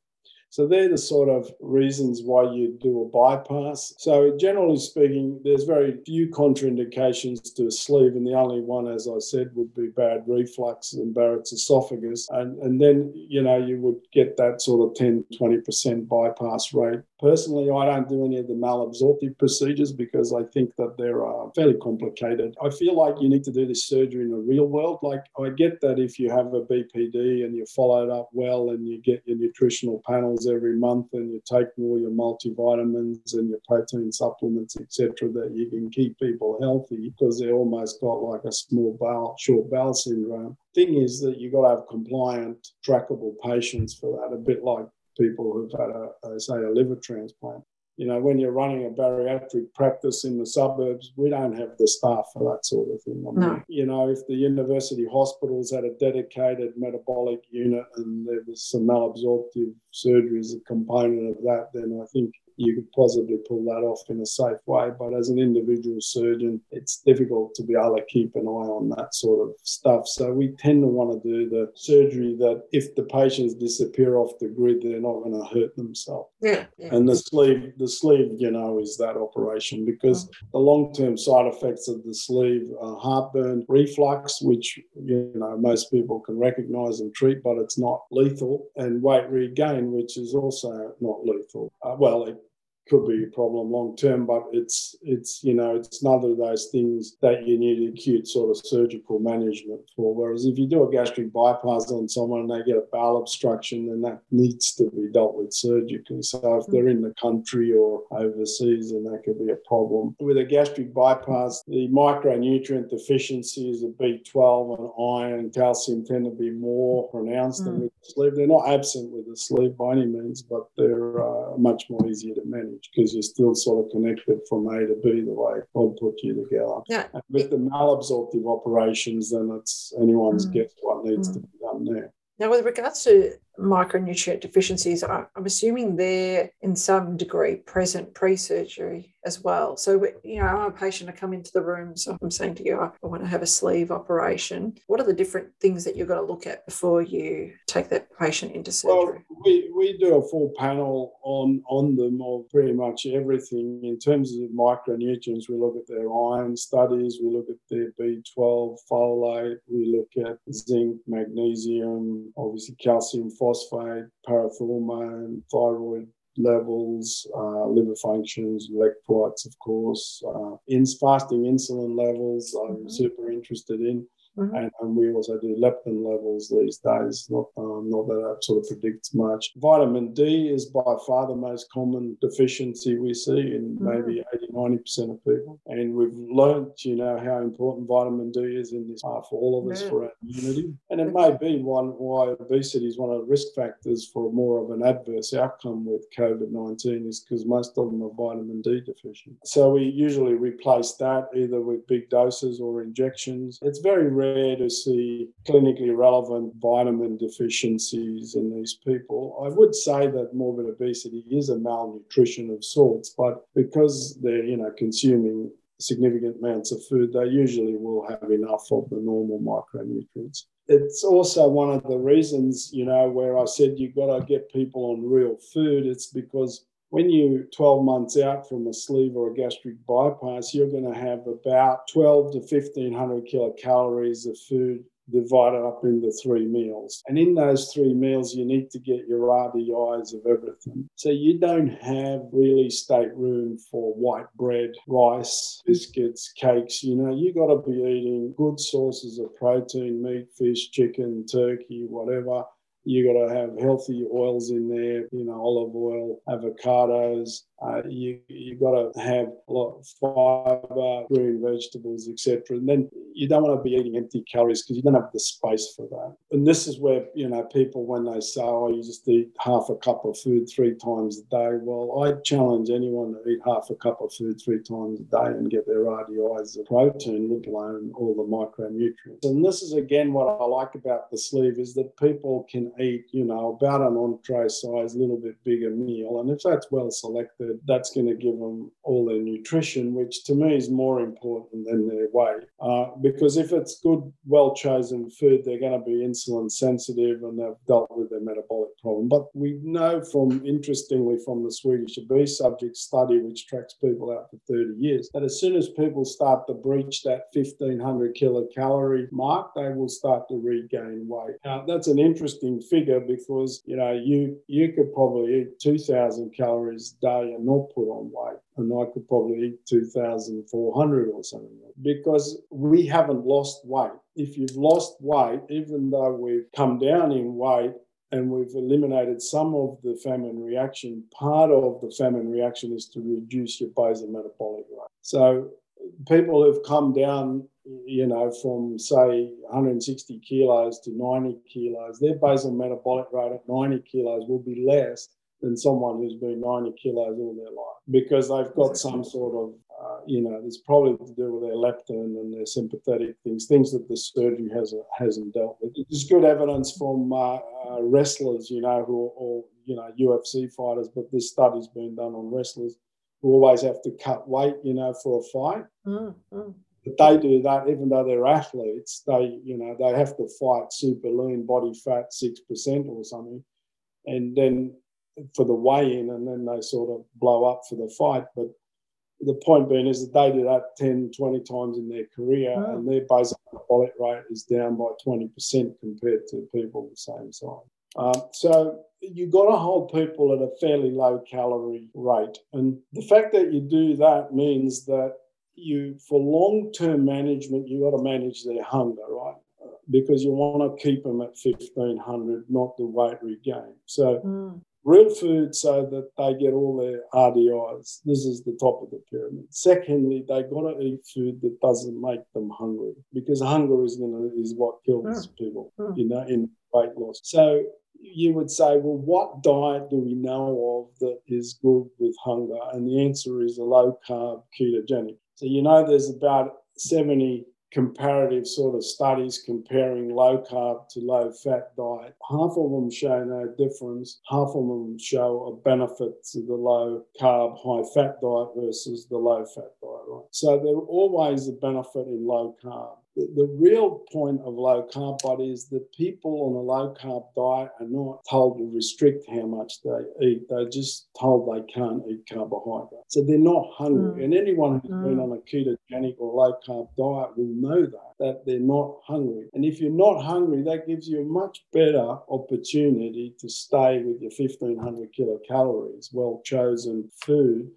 So they're the sort of reasons why you do a bypass. So generally speaking, there's very few contraindications to a sleeve, and the only one, as I said, would be bad reflux and Barrett's esophagus. And, and then, you know, you would get that sort of 10, 20% bypass rate Personally, I don't do any of the malabsorptive procedures because I think that they're uh, fairly complicated. I feel like you need to do this surgery in the real world. Like, I get that if you have a BPD and you follow it up well and you get your nutritional panels every month and you take all your multivitamins and your protein supplements, etc., that you can keep people healthy because they almost got like a small bowel, short bowel syndrome. Thing is that you've got to have compliant, trackable patients for that, a bit like people who've had a, say a liver transplant. You know, when you're running a bariatric practice in the suburbs, we don't have the staff for that sort of thing. I mean, no. You know, if the university hospitals had a dedicated metabolic unit and there was some malabsorptive surgery as a component of that, then I think you could possibly pull that off in a safe way. But as an individual surgeon, it's difficult to be able to keep an eye on that sort of stuff. So we tend to want to do the surgery that if the patients disappear off the grid, they're not going to hurt themselves. Yeah, yeah. And the sleeve, the sleeve, you know, is that operation because mm-hmm. the long-term side effects of the sleeve are heartburn, reflux, which you know most people can recognise and treat, but it's not lethal, and weight regain, which is also not lethal. Uh, well, it could be a problem long term, but it's it's you know it's none of those things that you need acute sort of surgical management for. Whereas if you do a gastric bypass on someone and they get a bowel obstruction, then that needs to be dealt with surgically. So if they're in the country or overseas, then that could be a problem. With a gastric bypass, the micronutrient deficiencies of B12 and iron and calcium tend to be more pronounced mm. than with the sleeve. They're not absent with the sleeve by any means, but they're uh, much more easier to manage because you're still sort of connected from A to B the way God put you together. Yeah. And with the malabsorptive operations, then it's anyone's mm. guess what needs mm. to be done there. Now, with regards to micronutrient deficiencies, I'm assuming they're in some degree present pre surgery as well. So, you know, I'm a patient, I come into the room, so I'm saying to you, I want to have a sleeve operation. What are the different things that you've got to look at before you take that patient into surgery? Well, we, we do a full panel on, on them of pretty much everything. In terms of micronutrients, we look at their iron studies, we look at their B12, folate, we look at zinc, magnesium, obviously calcium phosphate, parathormone, thyroid levels, uh, liver functions, electrolytes, of course, uh, in fasting insulin levels. I'm mm-hmm. super interested in. Mm-hmm. And, and, we also do leptin levels these days, not, um, not that that sort of predicts much. Vitamin D is by far the most common deficiency we see in mm-hmm. maybe 80, 90% of people. And we've learned, you know, how important vitamin D is in this uh, for all of us yeah. for our immunity. And it may be one why obesity is one of the risk factors for more of an adverse outcome with COVID 19 is because most of them are vitamin D deficient. So we usually replace that either with big doses or injections. It's very rare rare to see clinically relevant vitamin deficiencies in these people. I would say that morbid obesity is a malnutrition of sorts, but because they're, you know, consuming significant amounts of food, they usually will have enough of the normal micronutrients. It's also one of the reasons, you know, where I said you've got to get people on real food. It's because when you 12 months out from a sleeve or a gastric bypass, you're going to have about 12 to 1500 kilocalories of food divided up into three meals. And in those three meals, you need to get your RDIs of everything. So you don't have really state room for white bread, rice, biscuits, cakes. You know, you got to be eating good sources of protein, meat, fish, chicken, turkey, whatever you got to have healthy oils in there, you know, olive oil, avocados. Uh, you you got to have a lot of fiber, green vegetables, etc. And then you don't want to be eating empty calories because you don't have the space for that. And this is where you know people when they say, "Oh, you just eat half a cup of food three times a day." Well, I challenge anyone to eat half a cup of food three times a day and get their RDIs of protein, let alone all the micronutrients. And this is again what I like about the sleeve is that people can eat, you know, about an entree size, a little bit bigger meal. And if that's well selected, that's going to give them all their nutrition, which to me is more important than their weight. Uh, because if it's good, well chosen food, they're going to be insulin sensitive and they've dealt with their metabolic problem. But we know from, interestingly, from the Swedish obese subject study, which tracks people out for 30 years, that as soon as people start to breach that 1500 kilocalorie mark, they will start to regain weight. Now, that's an interesting figure because you know you you could probably eat 2,000 calories a day and not put on weight, and I could probably eat 2,400 or something because we haven't lost weight. If you've lost weight, even though we've come down in weight, and we've eliminated some of the famine reaction. Part of the famine reaction is to reduce your basal metabolic rate. So people who've come down you know, from say 160 kilos to 90 kilos, their basal metabolic rate at 90 kilos will be less than someone who's been 90 kilos all their life because they've got some sort of, uh, you know, it's probably to do with their leptin and their sympathetic things, things that the surgery hasn't hasn't dealt with. There's good evidence from uh, uh, wrestlers, you know, who or you know UFC fighters, but this study's been done on wrestlers who always have to cut weight, you know, for a fight. Mm-hmm but they do that even though they're athletes. They, you know, they have to fight super lean body fat, six percent or something, and then for the weigh-in, and then they sort of blow up for the fight. But the point being is that they do that 10, 20 times in their career, oh. and their basal metabolic rate is down by 20% compared to people the same size. Um, so you've got to hold people at a fairly low calorie rate. And the fact that you do that means that you for long-term management, you got to manage their hunger, right? Because you want to keep them at 1500, not the weight regain. So mm. real food so that they get all their RDIs. This is the top of the pyramid. Secondly, they got to eat food that doesn't make them hungry because hunger is gonna is what kills mm. people, mm. you know, in weight loss. So you would say, well, what diet do we know of that is good with hunger? And the answer is a low carb ketogenic. So you know there's about 70 comparative sort of studies comparing low carb to low fat diet. Half of them show no difference, half of them show a benefit to the low carb, high fat diet versus the low fat diet, right? So there's always a benefit in low carb the, the real point of low carb body is that people on a low carb diet are not told to restrict how much they eat. They're just told they can't eat carbohydrates. So they're not hungry. Mm. And anyone who's mm. been on a ketogenic or low carb diet will know that, that they're not hungry. And if you're not hungry, that gives you a much better opportunity to stay with your 1500 kilocalories, well chosen food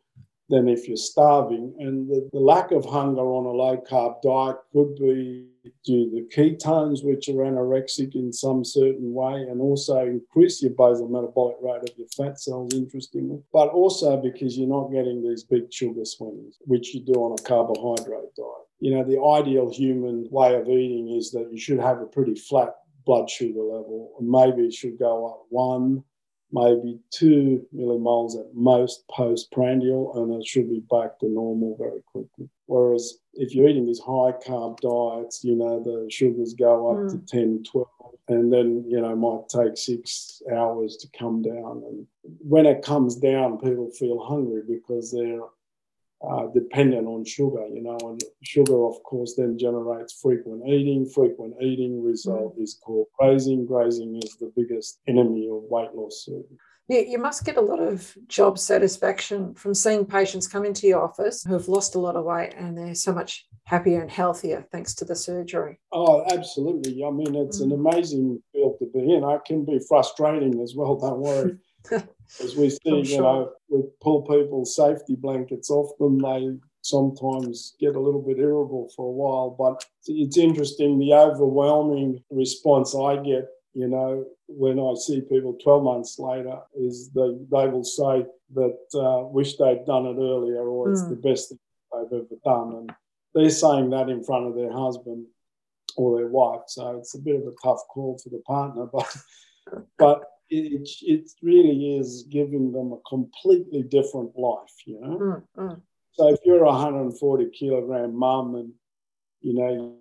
than if you're starving. And the, the, lack of hunger on a low carb diet could be due to the ketones, which are anorexic in some certain way, and also increase your basal metabolic rate of your fat cells, interestingly, but also because you're not getting these big sugar swings, which you do on a carbohydrate diet. You know, the ideal human way of eating is that you should have a pretty flat blood sugar level, and maybe it should go up one maybe two millimoles at most postprandial, and it should be back to normal very quickly. Whereas if you're eating these high carb diets, you know, the sugars go up mm. to 10, 12, and then, you know, might take six hours to come down. And when it comes down, people feel hungry because they're uh, dependent on sugar, you know, and sugar, of course, then generates frequent eating. Frequent eating result mm. is called grazing. Grazing is the biggest enemy of weight loss surgery. Yeah, you must get a lot of job satisfaction from seeing patients come into your office who've lost a lot of weight and they're so much happier and healthier thanks to the surgery. Oh, absolutely. I mean, it's mm. an amazing field to be in. It can be frustrating as well, don't worry. As we see, you know, we pull people's safety blankets off them, they sometimes get a little bit irritable for a while. But it's interesting the overwhelming response I get, you know, when I see people 12 months later, is they, they will say that uh, wish they'd done it earlier or it's mm. the best thing they've ever done. And they're saying that in front of their husband or their wife. So it's a bit of a tough call for the partner, but but it, it really is giving them a completely different life, you know. Mm, mm. So if you're a 140 kilogram mum and you know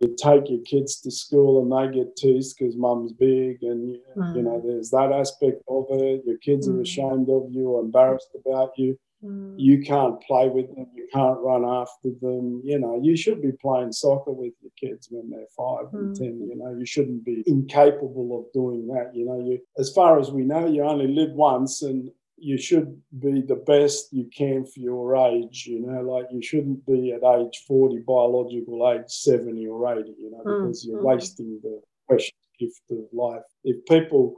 you take your kids to school and they get teased because mum's big and mm. you know there's that aspect of it. Your kids are mm. ashamed of you or embarrassed about you. Mm. You can't play with them. You can't run after them. You know, you should be playing soccer with your kids when they're five mm. and ten. You know, you shouldn't be incapable of doing that. You know, you as far as we know, you only live once, and you should be the best you can for your age. You know, like you shouldn't be at age forty, biological age seventy or eighty. You know, mm. because you're mm. wasting the precious gift of life. If people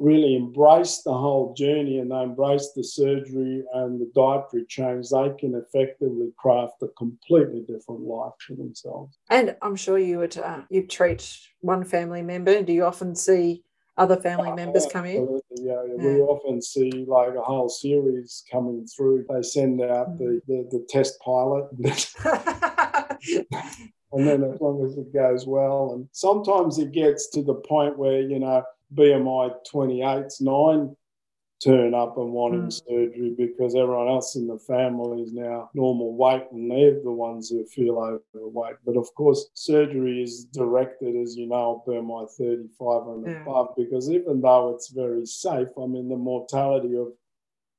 really embrace the whole journey and they embrace the surgery and the dietary change, they can effectively craft a completely different life for themselves. And I'm sure you would uh, you treat one family member. Do you often see other family members come in? Yeah, yeah, we often see like a whole series coming through. They send out the, the, the test pilot. [laughs] [laughs] and then as long as it goes well and sometimes it gets to the point where you know BMI 28s, nine turn up and wanting mm. surgery because everyone else in the family is now normal weight and they're the ones who feel overweight. But of course, surgery is directed, as you know, BMI 35 and yeah. above because even though it's very safe, I mean, the mortality of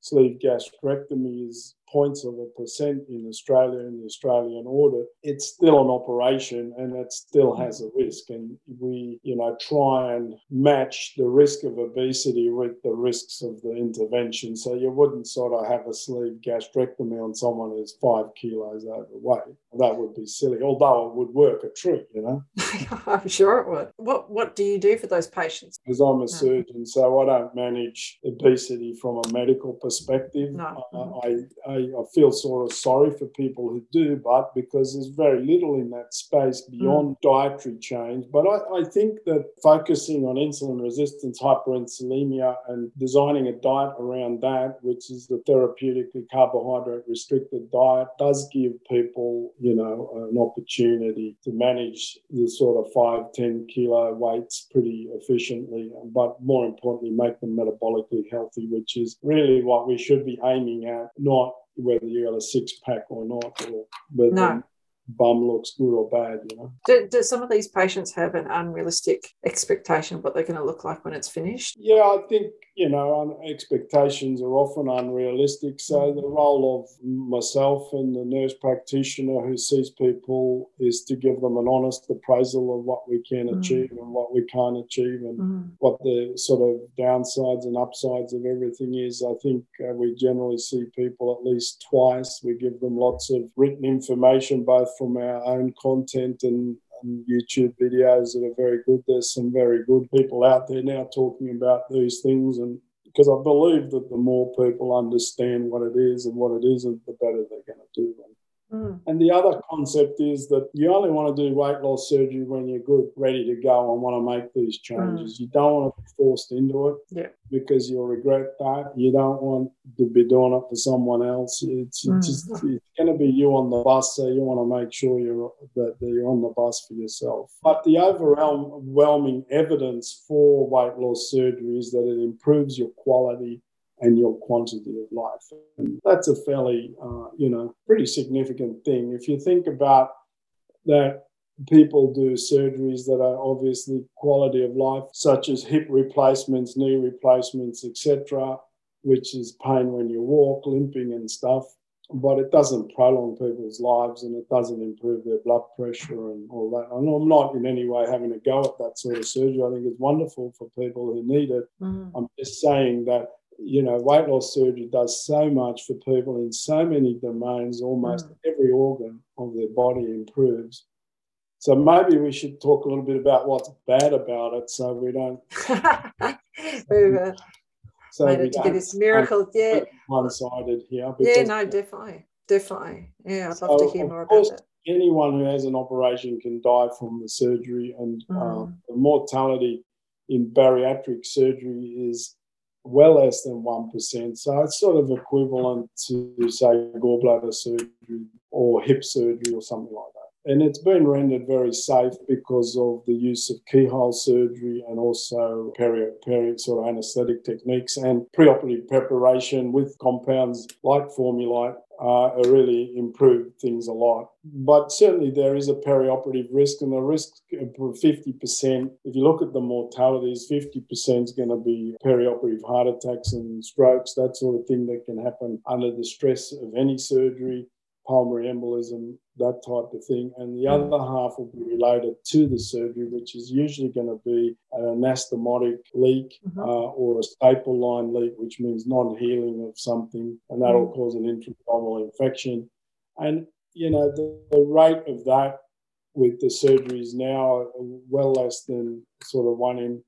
sleeve gastrectomy is points of a percent in Australia in the Australian order, it's still an operation and it still has a risk. And we, you know, try and match the risk of obesity with the risks of the intervention. So you wouldn't sort of have a sleeve gastrectomy on someone who's five kilos overweight. That would be silly, although it would work a treat, you know. [laughs] I'm sure it would. What what do you do for those patients? Because I'm a surgeon, so I don't manage obesity from a medical perspective. No. Uh, I, I I, feel sort of sorry for people who do, but because there's very little in that space beyond mm. dietary change. But I, I, think that focusing on insulin resistance, hyperinsulinemia, and designing a diet around that, which is the therapeutically carbohydrate restricted diet, does give people, you know, an opportunity to manage the sort of five, 10 kilo weights pretty efficiently, but more importantly, make them metabolically healthy, which is really what we should be aiming at, not whether you got a six pack or not, or whether no. Bum looks good or bad, you know. Do, do some of these patients have an unrealistic expectation of what they're going to look like when it's finished? Yeah, I think, you know, expectations are often unrealistic. So the role of myself and the nurse practitioner who sees people is to give them an honest appraisal of what we can mm. achieve and what we can't achieve and mm. what the sort of downsides and upsides of everything is. I think uh, we generally see people at least twice. We give them lots of written information, both from our own content and, and YouTube videos that are very good. There's some very good people out there now talking about these things and because I believe that the more people understand what it is and what it isn't, the better they're going to do. And Mm. And the other concept is that you only want to do weight loss surgery when you're good, ready to go, and want to make these changes. Mm. You don't want to be forced into it yeah. because you'll regret that. You don't want to be doing it for someone else. It's, mm. just it's going to be you on the bus, so you want to make sure you're that, that you're on the bus for yourself. But the overwhelming evidence for weight loss surgery is that it improves your quality and your quantity of life. And that's a fairly, uh, you know, pretty significant thing. If you think about that, people do surgeries that are obviously quality of life, such as hip replacements, knee replacements, etc., which is pain when you walk, limping and stuff. But it doesn't prolong people's lives and it doesn't improve their blood pressure and all that. And I'm not in any way having a go at that sort of surgery. I think it's wonderful for people who need it. Mm. I'm just saying that you know, weight loss surgery does so much for people in so many domains, almost mm. every organ of their body improves. So maybe we should talk a little bit about what's bad about it so we don't. [laughs] so we to get this miracle, yeah. One sided here. Yeah, no, definitely. Definitely. Yeah, I'd love so to hear more about that. Anyone who has an operation can die from the surgery, and mm. uh, the mortality in bariatric surgery is well less than 1%. So it's sort of equivalent to, say, gallbladder surgery or hip surgery or something like that. And it's been rendered very safe because of the use of keyhole surgery and also peri, peri sort of anesthetic techniques and preoperative preparation with compounds like Formulite uh, really improved things a lot. But certainly there is a perioperative risk, and the risk of 50%, if you look at the mortalities, 50% is going to be perioperative heart attacks and strokes, that sort of thing that can happen under the stress of any surgery pulmonary embolism, that type of thing. And the other half will be related to the surgery, which is usually going to be an anastomotic leak mm-hmm. uh, or a staple line leak, which means non healing of something, and that'll mm-hmm. cause an intra-abdominal infection. And, you know, the, the rate of that with the surgeries now well less than sort of one in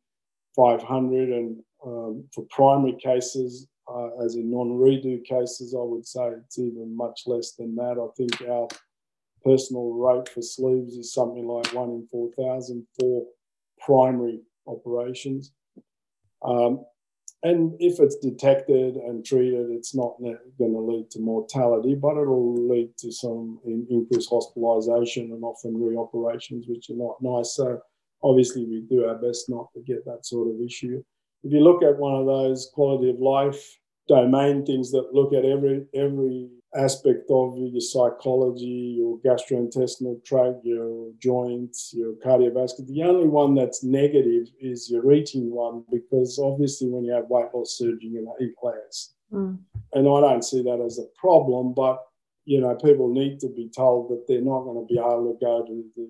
500 and um, for primary cases uh, as in non-redo cases, I would say it's even much less than that. I think our personal rate for sleeves is something like one in 4,000 for primary operations. Um, and if it's detected and treated, it's not going to lead to mortality, but it'll lead to some increased hospitalisation and often reoperations, which are not nice. So obviously, we do our best not to get that sort of issue if you look at one of those quality of life domain things that look at every every aspect of your psychology, your gastrointestinal tract, your joints, your cardiovascular. The only one that's negative is your eating one, because obviously when you have weight loss surgery, you're going to eat less. Mm. And I don't see that as a problem, but you know, people need to be told that they're not going to be able to go to the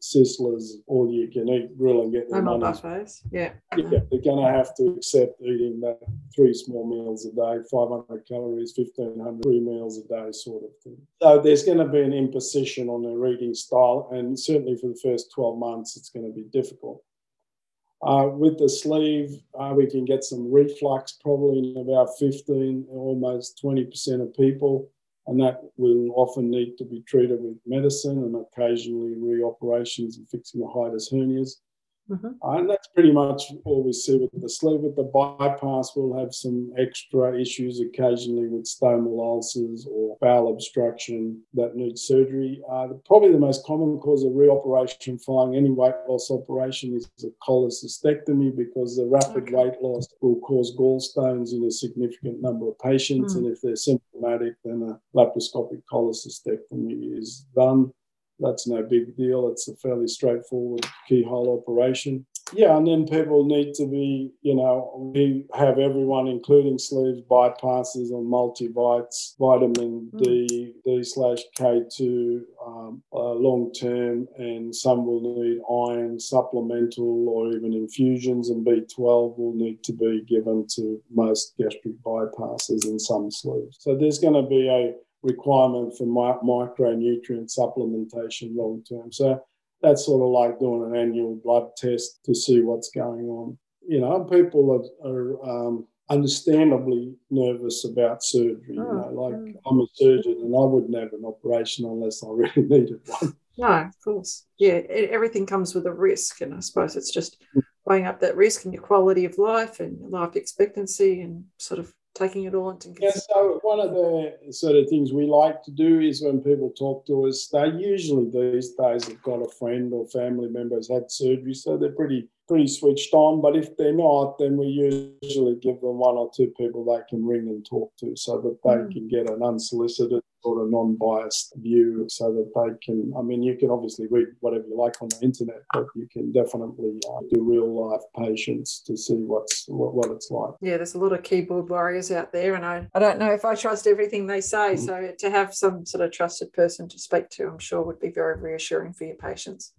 Sizzlers all you can eat grill and get their money. buffets, yeah. Yeah, they're going to have to accept eating that three small meals a day, 500 calories, 1500, three meals a day sort of thing. So there's going to be an imposition on their eating style, and certainly for the first 12 months, it's going to be difficult. Uh, with the sleeve, uh, we can get some reflux probably in about 15, almost 20% of people and that will often need to be treated with medicine and occasionally reoperations and fixing the hiatus hernias. Mm-hmm. And that's pretty much all we see with the sleeve. With the bypass, we'll have some extra issues occasionally with stomal ulcers or bowel obstruction that need surgery. Uh, probably the most common cause of reoperation following any weight loss operation is a cholecystectomy because the rapid okay. weight loss will cause gallstones in a significant number of patients. Mm. And if they're symptomatic, then a laparoscopic cholecystectomy is done. That's no big deal. It's a fairly straightforward keyhole operation. Yeah, and then people need to be, you know, we have everyone, including sleeves, bypasses on multivites, vitamin mm. D, D slash K2, um, uh, long term, and some will need iron supplemental or even infusions, and B12 will need to be given to most gastric bypasses and some sleeves. So there's going to be a requirement for mi- micronutrient supplementation long term. So that's sort of like doing an annual blood test to see what's going on. You know, people are, are um, understandably nervous about surgery. Oh, you know, like mm. I'm a surgeon and I wouldn't have an operation unless I really [laughs] needed one. No, of course. Yeah, everything comes with a risk. And I suppose it's just weighing up that risk and your quality of life and life expectancy and sort of taking it all into consideration? Yeah, so one of the sort of things we like to do is when people talk to us, they usually these days have got a friend or family member has had surgery, so they're pretty pretty switched on. But if they're not, then we usually give them one or two people they can ring and talk to so that they mm. can get an unsolicited sort of non-biased view so that they can i mean you can obviously read whatever you like on the internet but you can definitely uh, do real life patients to see what's what, what, it's like yeah there's a lot of keyboard warriors out there and i, I don't know if i trust everything they say mm-hmm. so to have some sort of trusted person to speak to i'm sure would be very reassuring for your patients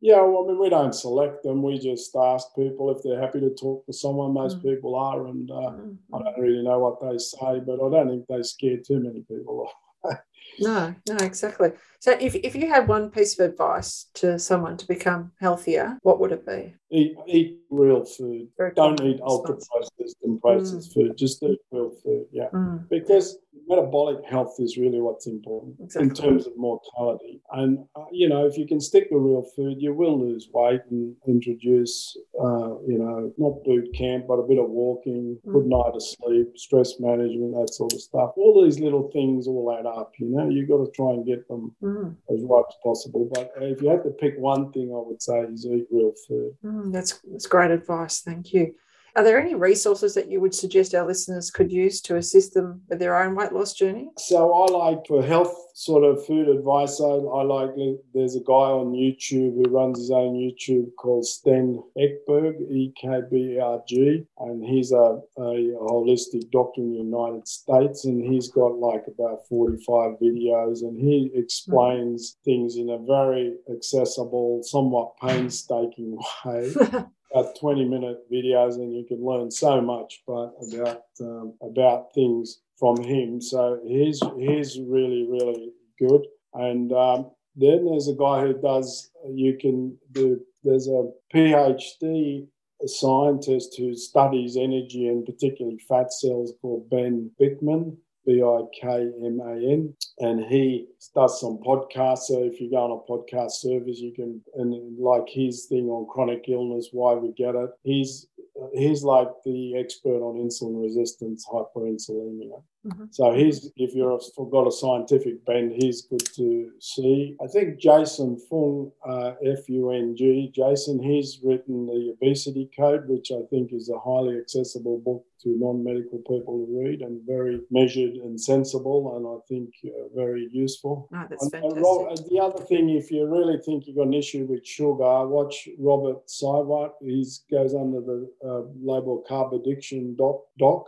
yeah, well, I mean, we don't select them. We just ask people if they're happy to talk to someone. Most mm. people are, and uh, mm. I don't really know what they say, but I don't think they scare too many people [laughs] off. no, no, exactly. So, if, if you had one piece of advice to someone to become healthier, what would it be? Eat, eat real food. Very Don't eat ultra processed and processed mm. food. Just eat real food. Yeah, mm. because metabolic health is really what's important exactly. in terms of mortality. And, uh, you know, if you can stick to real food, you will lose weight and introduce, uh, you know, not boot camp, but a bit of walking, mm. good night of sleep, stress management, that sort of stuff. All these little things all add up, you know, you've got to try and get them mm. as right as possible. But if you had to pick one thing, I would say is eat real food. Mm, that's, that's great advice. Thank you. Are there any resources that you would suggest our listeners could use to assist them with their own weight loss journey? So, I like for health sort of food advice, I, I like there's a guy on YouTube who runs his own YouTube called Sten Ekberg, E K B R G, and he's a, a holistic doctor in the United States, and he's got like about 45 videos, and he explains mm-hmm. things in a very accessible, somewhat painstaking way. [laughs] about 20 minute videos and you can learn so much but about um, about things from him. So he's he's really really good. And um, then there's a guy who does you can do there's a phd a scientist who studies energy and particularly fat cells called ben bikman B I K M A N, and he does some podcasts. So if you go on a podcast service, you can and like his thing on chronic illness, why we get it. He's he's like the expert on insulin resistance, hyperinsulinemia. Mm-hmm. So he's if you've got a scientific bend, he's good to see. I think Jason Fung, uh, F U N G, Jason, he's written the Obesity Code, which I think is a highly accessible book to non-medical people to read and very measured and sensible, and I think uh, very useful. Oh, that's and, fantastic. Rob, the other thing, if you really think you've got an issue with sugar, watch Robert Cywes. He goes under the uh, label Carb Addiction doc, doc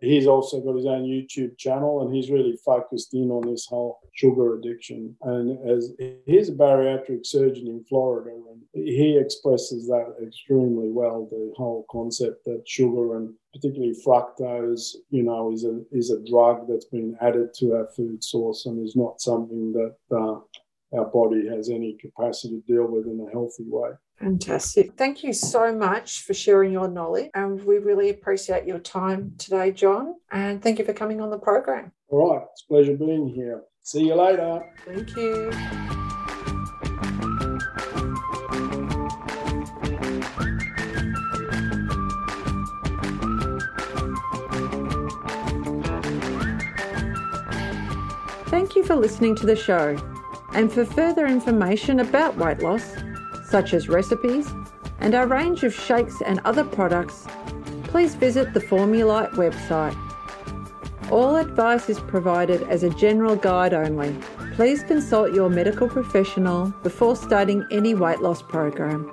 he's also got his own YouTube channel, and he's really focused in on this whole sugar addiction. And as he's a bariatric surgeon in Florida, and he expresses that extremely well. The whole concept that sugar and particularly fructose, you know, is a is a drug that's been added to our food source and is not something that uh, our body has any capacity to deal with in a healthy way. Fantastic. Thank you so much for sharing your knowledge. And we really appreciate your time today, John. And thank you for coming on the program. All right. It's a pleasure being here. See you later. Thank you. Thank you for listening to the show. And for further information about weight loss, such as recipes and our range of shakes and other products, please visit the Formulite website. All advice is provided as a general guide only. Please consult your medical professional before starting any weight loss program.